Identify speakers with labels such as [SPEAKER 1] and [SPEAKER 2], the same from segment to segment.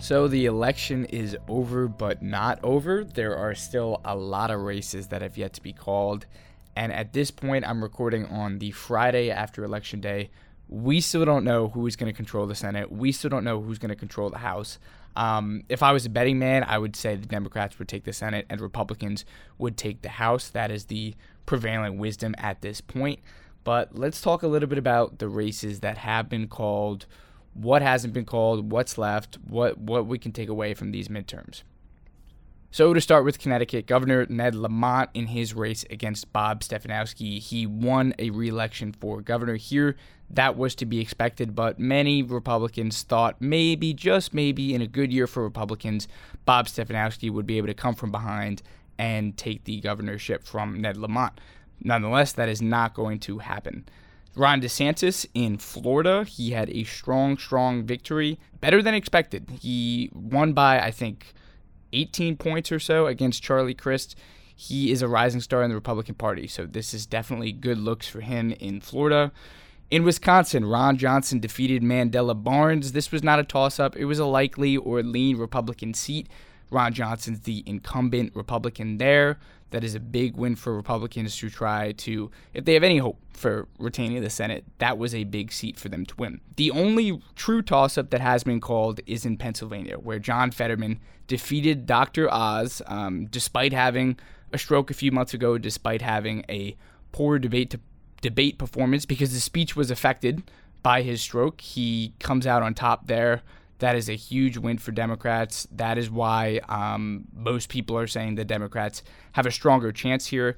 [SPEAKER 1] So the election is over, but not over. There are still a lot of races that have yet to be called. And at this point, I'm recording on the Friday after Election Day. We still don't know who is going to control the Senate. We still don't know who's going to control the House. Um, if I was a betting man, I would say the Democrats would take the Senate and Republicans would take the House. That is the prevailing wisdom at this point. But let's talk a little bit about the races that have been called what hasn't been called, what's left, what what we can take away from these midterms. So to start with Connecticut, Governor Ned Lamont in his race against Bob Stefanowski, he won a re-election for governor here. That was to be expected, but many Republicans thought maybe, just maybe, in a good year for Republicans, Bob Stefanowski would be able to come from behind and take the governorship from Ned Lamont. Nonetheless, that is not going to happen. Ron DeSantis in Florida, he had a strong, strong victory, better than expected. He won by, I think, 18 points or so against Charlie Crist. He is a rising star in the Republican Party, so this is definitely good looks for him in Florida. In Wisconsin, Ron Johnson defeated Mandela Barnes. This was not a toss up, it was a likely or lean Republican seat. Ron Johnson's the incumbent Republican there. That is a big win for Republicans to try to, if they have any hope for retaining the Senate, that was a big seat for them to win. The only true toss up that has been called is in Pennsylvania, where John Fetterman defeated Dr. Oz um, despite having a stroke a few months ago, despite having a poor debate to, debate performance because the speech was affected by his stroke. He comes out on top there. That is a huge win for Democrats. That is why um, most people are saying the Democrats have a stronger chance here.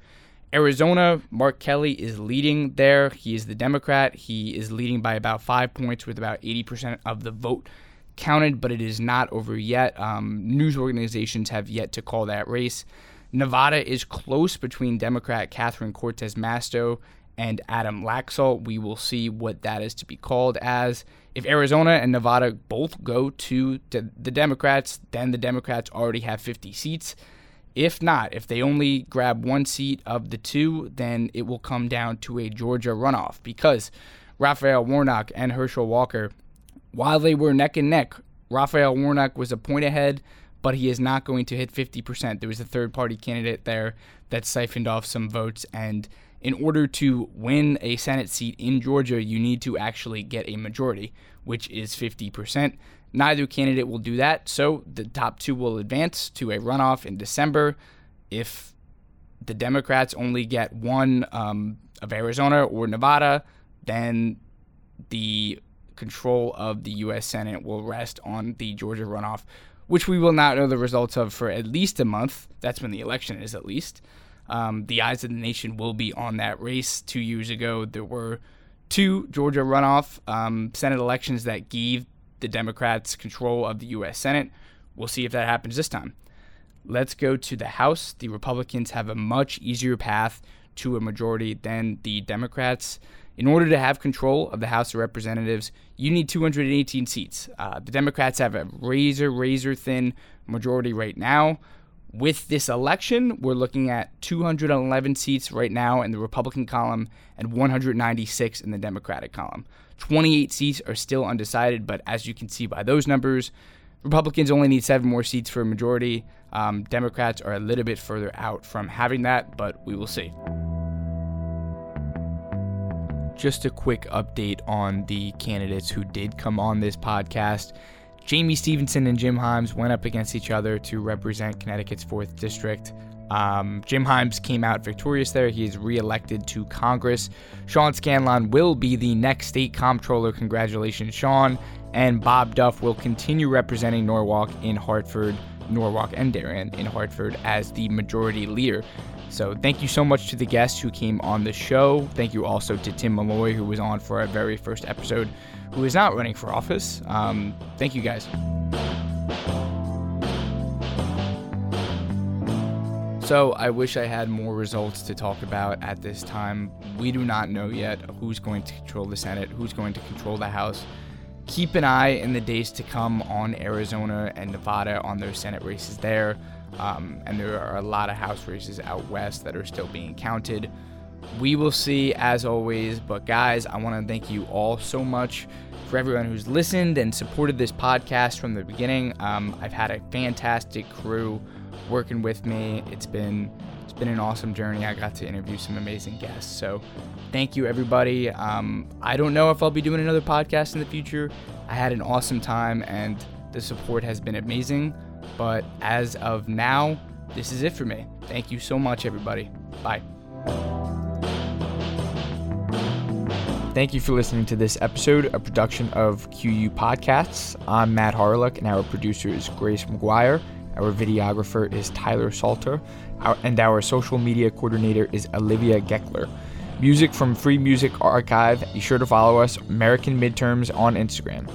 [SPEAKER 1] Arizona, Mark Kelly is leading there. He is the Democrat. He is leading by about five points with about 80% of the vote counted, but it is not over yet. Um, news organizations have yet to call that race. Nevada is close between Democrat Catherine Cortez Masto and Adam Laxalt. We will see what that is to be called as. If Arizona and Nevada both go to the Democrats, then the Democrats already have 50 seats. If not, if they only grab one seat of the two, then it will come down to a Georgia runoff because Raphael Warnock and Herschel Walker, while they were neck and neck, Raphael Warnock was a point ahead, but he is not going to hit 50%. There was a third party candidate there that siphoned off some votes and in order to win a Senate seat in Georgia, you need to actually get a majority, which is 50%. Neither candidate will do that, so the top two will advance to a runoff in December. If the Democrats only get one um, of Arizona or Nevada, then the control of the U.S. Senate will rest on the Georgia runoff, which we will not know the results of for at least a month. That's when the election is, at least. Um, the eyes of the nation will be on that race. Two years ago, there were two Georgia runoff um, Senate elections that gave the Democrats control of the U.S. Senate. We'll see if that happens this time. Let's go to the House. The Republicans have a much easier path to a majority than the Democrats. In order to have control of the House of Representatives, you need 218 seats. Uh, the Democrats have a razor, razor thin majority right now. With this election, we're looking at 211 seats right now in the Republican column and 196 in the Democratic column. 28 seats are still undecided, but as you can see by those numbers, Republicans only need seven more seats for a majority. Um, Democrats are a little bit further out from having that, but we will see. Just a quick update on the candidates who did come on this podcast. Jayme Stevenson and Jim Himes went up against each other to represent Connecticut's 4th District. Um, Jim Himes came out victorious there. He is reelected to Congress. Sean Scanlon will be the next state comptroller. Congratulations, Sean. And Bob Duff will continue representing Norwalk in Hartford, Norwalk and Darien in Hartford as the majority leader. So thank you so much to the guests who came on the show. Thank you also to Tim Malloy, who was on for our very first episode who is not running for office. Um, thank you guys. So, I wish I had more results to talk about at this time. We do not know yet who's going to control the Senate, who's going to control the House. Keep an eye in the days to come on Arizona and Nevada on their Senate races there. Um, and there are a lot of House races out west that are still being counted. we will see as always. But guys, I want to thank you all so much for everyone who's listened and supported this podcast from the beginning. Um, I've had a fantastic crew working with me. It's been it's been an awesome journey. I got to interview some amazing guests. So thank you everybody. Um, I don't know if I'll be doing another podcast in the future. I had an awesome time and the support has been amazing. But as of now, this is it for me. Thank you so much, everybody. Bye. Thank you for listening to this episode, a production of QU Podcasts. I'm Matt Harlock, and our producer is Grace McGuire. Our videographer is Tyler Salter, our, and our social media coordinator is Olivia Geckler. Music from Free Music Archive. Be sure to follow us, American Midterms, on Instagram.